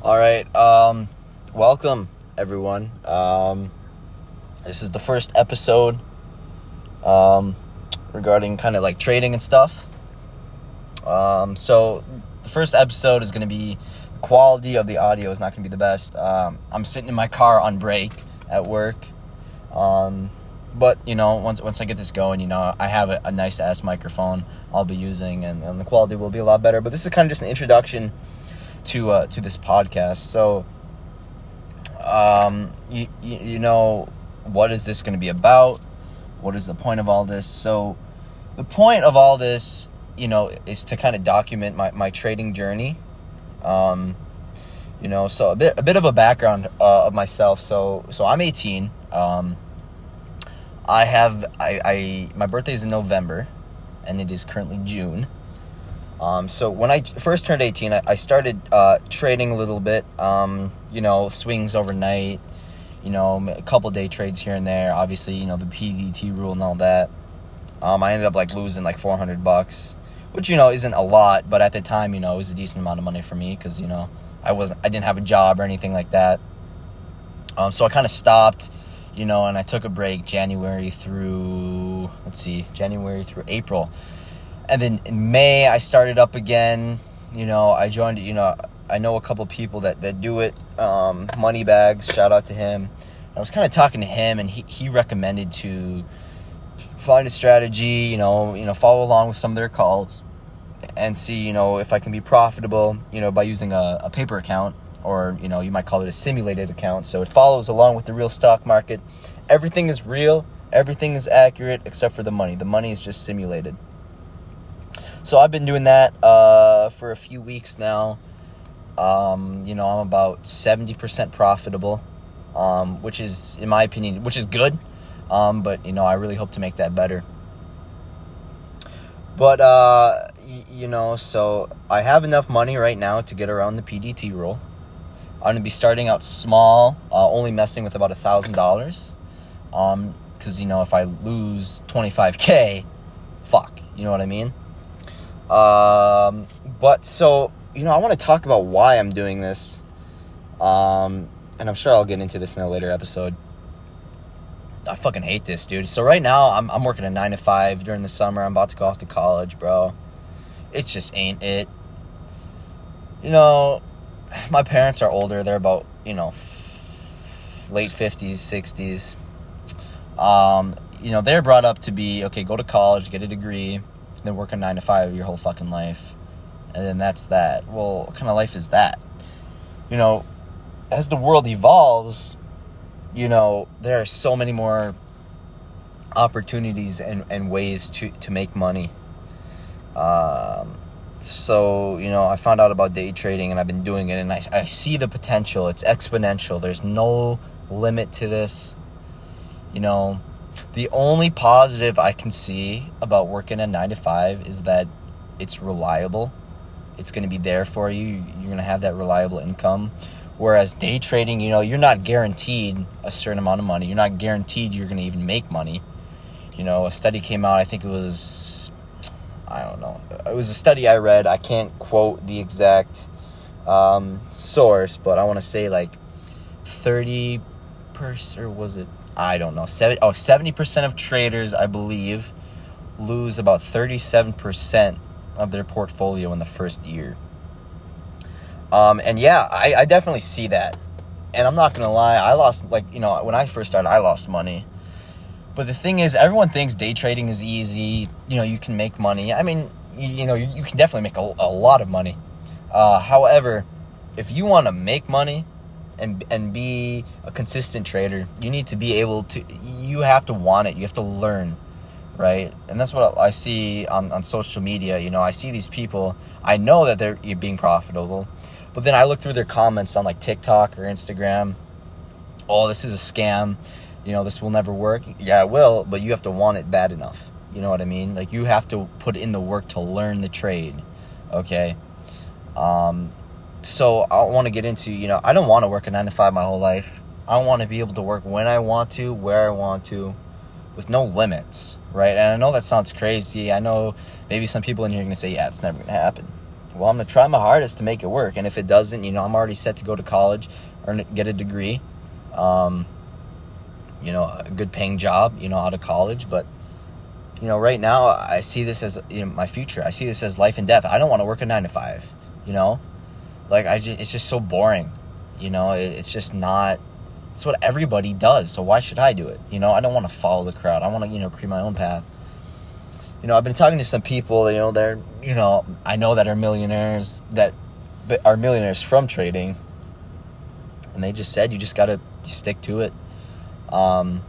All right. Um, welcome, everyone. Um, this is the first episode um, regarding kind of like trading and stuff. Um, so, the first episode is going to be the quality of the audio is not going to be the best. Um, I'm sitting in my car on break at work. Um, but you know, once once I get this going, you know, I have a, a nice ass microphone I'll be using, and, and the quality will be a lot better. But this is kind of just an introduction to uh, to this podcast. So, um, you, you, know, what is this going to be about? What is the point of all this? So, the point of all this, you know, is to kind of document my, my trading journey. Um, you know, so a bit a bit of a background uh, of myself. So so I'm 18. Um, I have I, I my birthday is in November, and it is currently June. Um, so when I first turned 18, I, I started uh, trading a little bit. Um, you know, swings overnight. You know, a couple day trades here and there. Obviously, you know the PDT rule and all that. Um, I ended up like losing like 400 bucks, which you know isn't a lot, but at the time, you know, it was a decent amount of money for me because you know I wasn't I didn't have a job or anything like that. Um, so I kind of stopped, you know, and I took a break January through let's see, January through April and then in May I started up again. You know, I joined. You know, I know a couple people that that do it. Um, Money bags, shout out to him. I was kind of talking to him, and he he recommended to find a strategy. You know, you know, follow along with some of their calls, and see you know if I can be profitable. You know, by using a, a paper account, or you know, you might call it a simulated account. So it follows along with the real stock market. Everything is real. Everything is accurate except for the money. The money is just simulated. So I've been doing that uh, for a few weeks now. Um, you know, I'm about 70% profitable, um, which is, in my opinion, which is good. Um, but, you know, I really hope to make that better. But, uh, y- you know, so I have enough money right now to get around the PDT rule. I'm going to be starting out small, uh, only messing with about a $1,000. Um, because, you know, if I lose 25K, fuck. You know what I mean? Um, but so, you know, I want to talk about why I'm doing this. Um, and I'm sure I'll get into this in a later episode. I fucking hate this, dude. So right now, I'm, I'm working a 9 to 5 during the summer. I'm about to go off to college, bro. It just ain't it. You know, my parents are older. They're about, you know, late 50s, 60s. Um, you know, they're brought up to be, okay, go to college, get a degree, then work a nine to five your whole fucking life, and then that's that. Well, what kind of life is that? You know, as the world evolves, you know, there are so many more opportunities and, and ways to, to make money. Um, so, you know, I found out about day trading and I've been doing it and I, I see the potential. It's exponential. There's no limit to this. You know, the only positive I can see about working a nine to five is that it's reliable. It's going to be there for you. You're going to have that reliable income. Whereas day trading, you know, you're not guaranteed a certain amount of money. You're not guaranteed you're going to even make money. You know, a study came out, I think it was, I don't know. It was a study I read. I can't quote the exact um, source, but I want to say like 30 percent, or was it I don't know. 70, oh, 70% of traders, I believe, lose about 37% of their portfolio in the first year. Um, and yeah, I, I definitely see that. And I'm not to lie, I lost, like, you know, when I first started, I lost money. But the thing is, everyone thinks day trading is easy. You know, you can make money. I mean, you, you know, you, you, can definitely make a, a lot of money. Uh, however, if you want to make money, and and be a consistent trader, you need to be able to you have to want it. You have to learn, right? And that's what I see on, on social media. You know, I see these people, I know that they're being profitable, but then I look through their comments on like TikTok or Instagram. Oh, this is a scam. You know, this will never work. Yeah, it will, but you have to want it bad enough. You know what I mean? Like you have to put in the work to learn the trade. Okay. Um, so I want to get into, you know, I don't want to work a nine to five my whole life. I want to be able to work when I want to, where I want to, with no limits, right? And I know that sounds crazy. I know maybe some people in here are going to say, yeah, it's never going to happen. well, I'm gonna try my hardest to make it work. And if it doesn't, you know, I'm already set to go to college or get a degree. Um, you know, a good paying job, you know, out of college. But, you know, right now I see this as you know, my future. I see this as life and death. I don't want to work a nine to five, you know, like I just, it's just so boring, you know, it, it's just not, it's what everybody does. So why should I do it? You know, I don't want to follow the crowd. I want to, you know, create my own path. You know, I've been talking to some people, you know, they're, you know, I know that are millionaires that are millionaires from trading. And they just said you just got to stick to it um,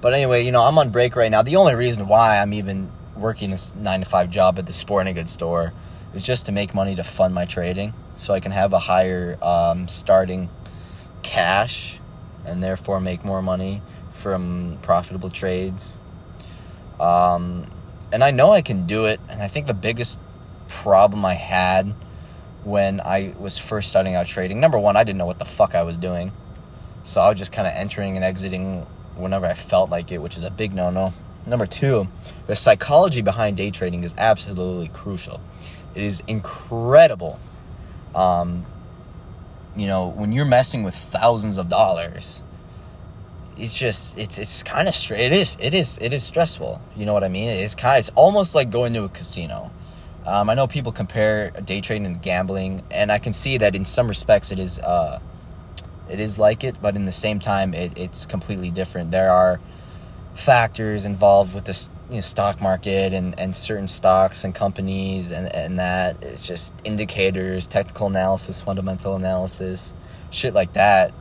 but anyway, you know, I'm on break right now. The only reason why I'm even working this nine to five job at the sporting goods store is just to make money to fund my trading, so I can have a higher um, starting cash, and therefore make more money from profitable trades. Um, and I know I can do it. And I think the biggest problem I had when I was first starting out trading, number one, I didn't know what the fuck I was doing. So I was just kind of entering and exiting whenever I felt like it, which is a big no no. Number two, the psychology behind day trading is absolutely crucial. It is incredible. Um, you know, when you're messing with thousands of dollars, it's just it's it's kind of straight. It is it is it is stressful. You know what I mean? It's kind. It's almost like going to a casino. Um, I know people compare day trading and gambling, and I can see that in some respects it is. Uh, it is like it, but in the same time, it, it's completely different. There are factors involved with the you know, stock market and, and certain stocks and companies, and, and that it's just indicators, technical analysis, fundamental analysis, shit like that.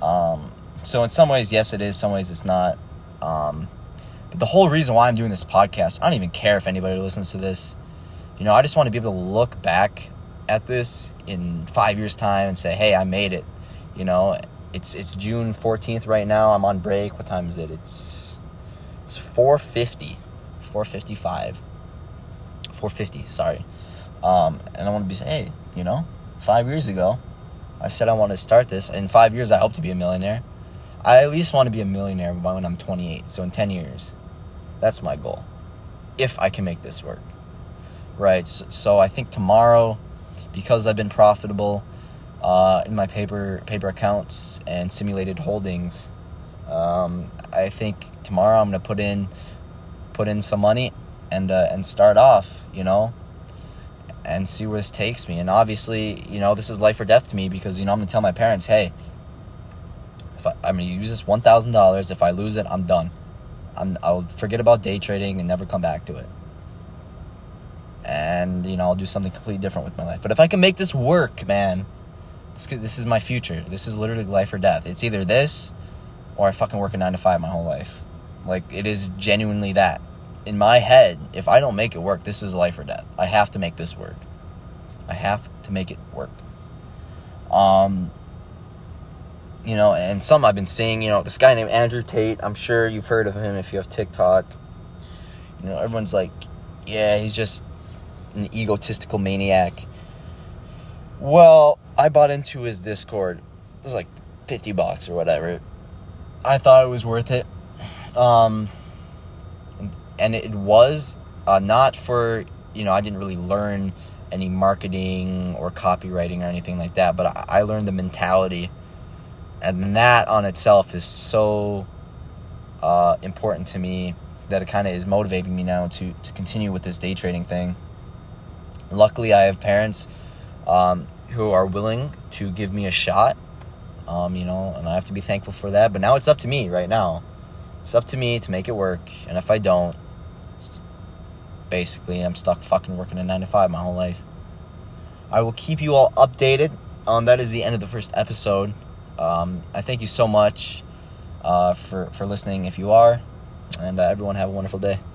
Um, so, in some ways, yes, it is, some ways, it's not. Um, but the whole reason why I'm doing this podcast, I don't even care if anybody listens to this. You know, I just want to be able to look back at this in five years' time and say, hey, I made it you know, it's it's June 14th right now. I'm on break. What time is it? It's it's 4:50. 4:55. 4:50, sorry. Um, and I want to be saying, hey, you know, 5 years ago, I said I want to start this. In 5 years I hope to be a millionaire. I at least want to be a millionaire by when I'm 28. So in 10 years. That's my goal. If I can make this work. Right? So, so I think tomorrow because I've been profitable, uh, in my paper paper accounts and simulated holdings. Um, I think tomorrow I'm gonna put in put in some money and uh, and start off, you know, and see where this takes me. And obviously, you know, this is life or death to me because you know I'm gonna tell my parents, hey, if I, I'm gonna use this one thousand dollars. If I lose it, I'm done. I'm, I'll forget about day trading and never come back to it. And you know, I'll do something completely different with my life. But if I can make this work, man this, this is my future. This is literally life or death. It's either this or I fucking work a nine to five my whole life. Like, it is genuinely that. In my head, if I don't make it work, this is life or death. I have to make this work. I have to make it work. Um, you know, and some I've been seeing, you know, this guy named Andrew Tate. I'm sure you've heard of him if you have TikTok. You know, everyone's like, yeah, he's just an egotistical maniac. Well, I bought into his Discord. It was like 50 bucks or whatever. I thought it was worth it. Um, and, it was uh, not for, you know, I didn't really learn any marketing or copywriting or anything like that, but I, learned the mentality. And that on itself is so uh, important to me that it kind of is motivating me now to, to continue with this day trading thing. Luckily, I have parents um, who are willing to give me a shot. Um, you know, and I have to be thankful for that. But now it's up to me right now. It's up to me to make it work. And if I don't, basically I'm stuck fucking working a 9 to 5 my whole life. I will keep you all updated. Um, that is the end of the first episode. Um, I thank you so much uh, for, for listening if you are. And uh, everyone have a wonderful day.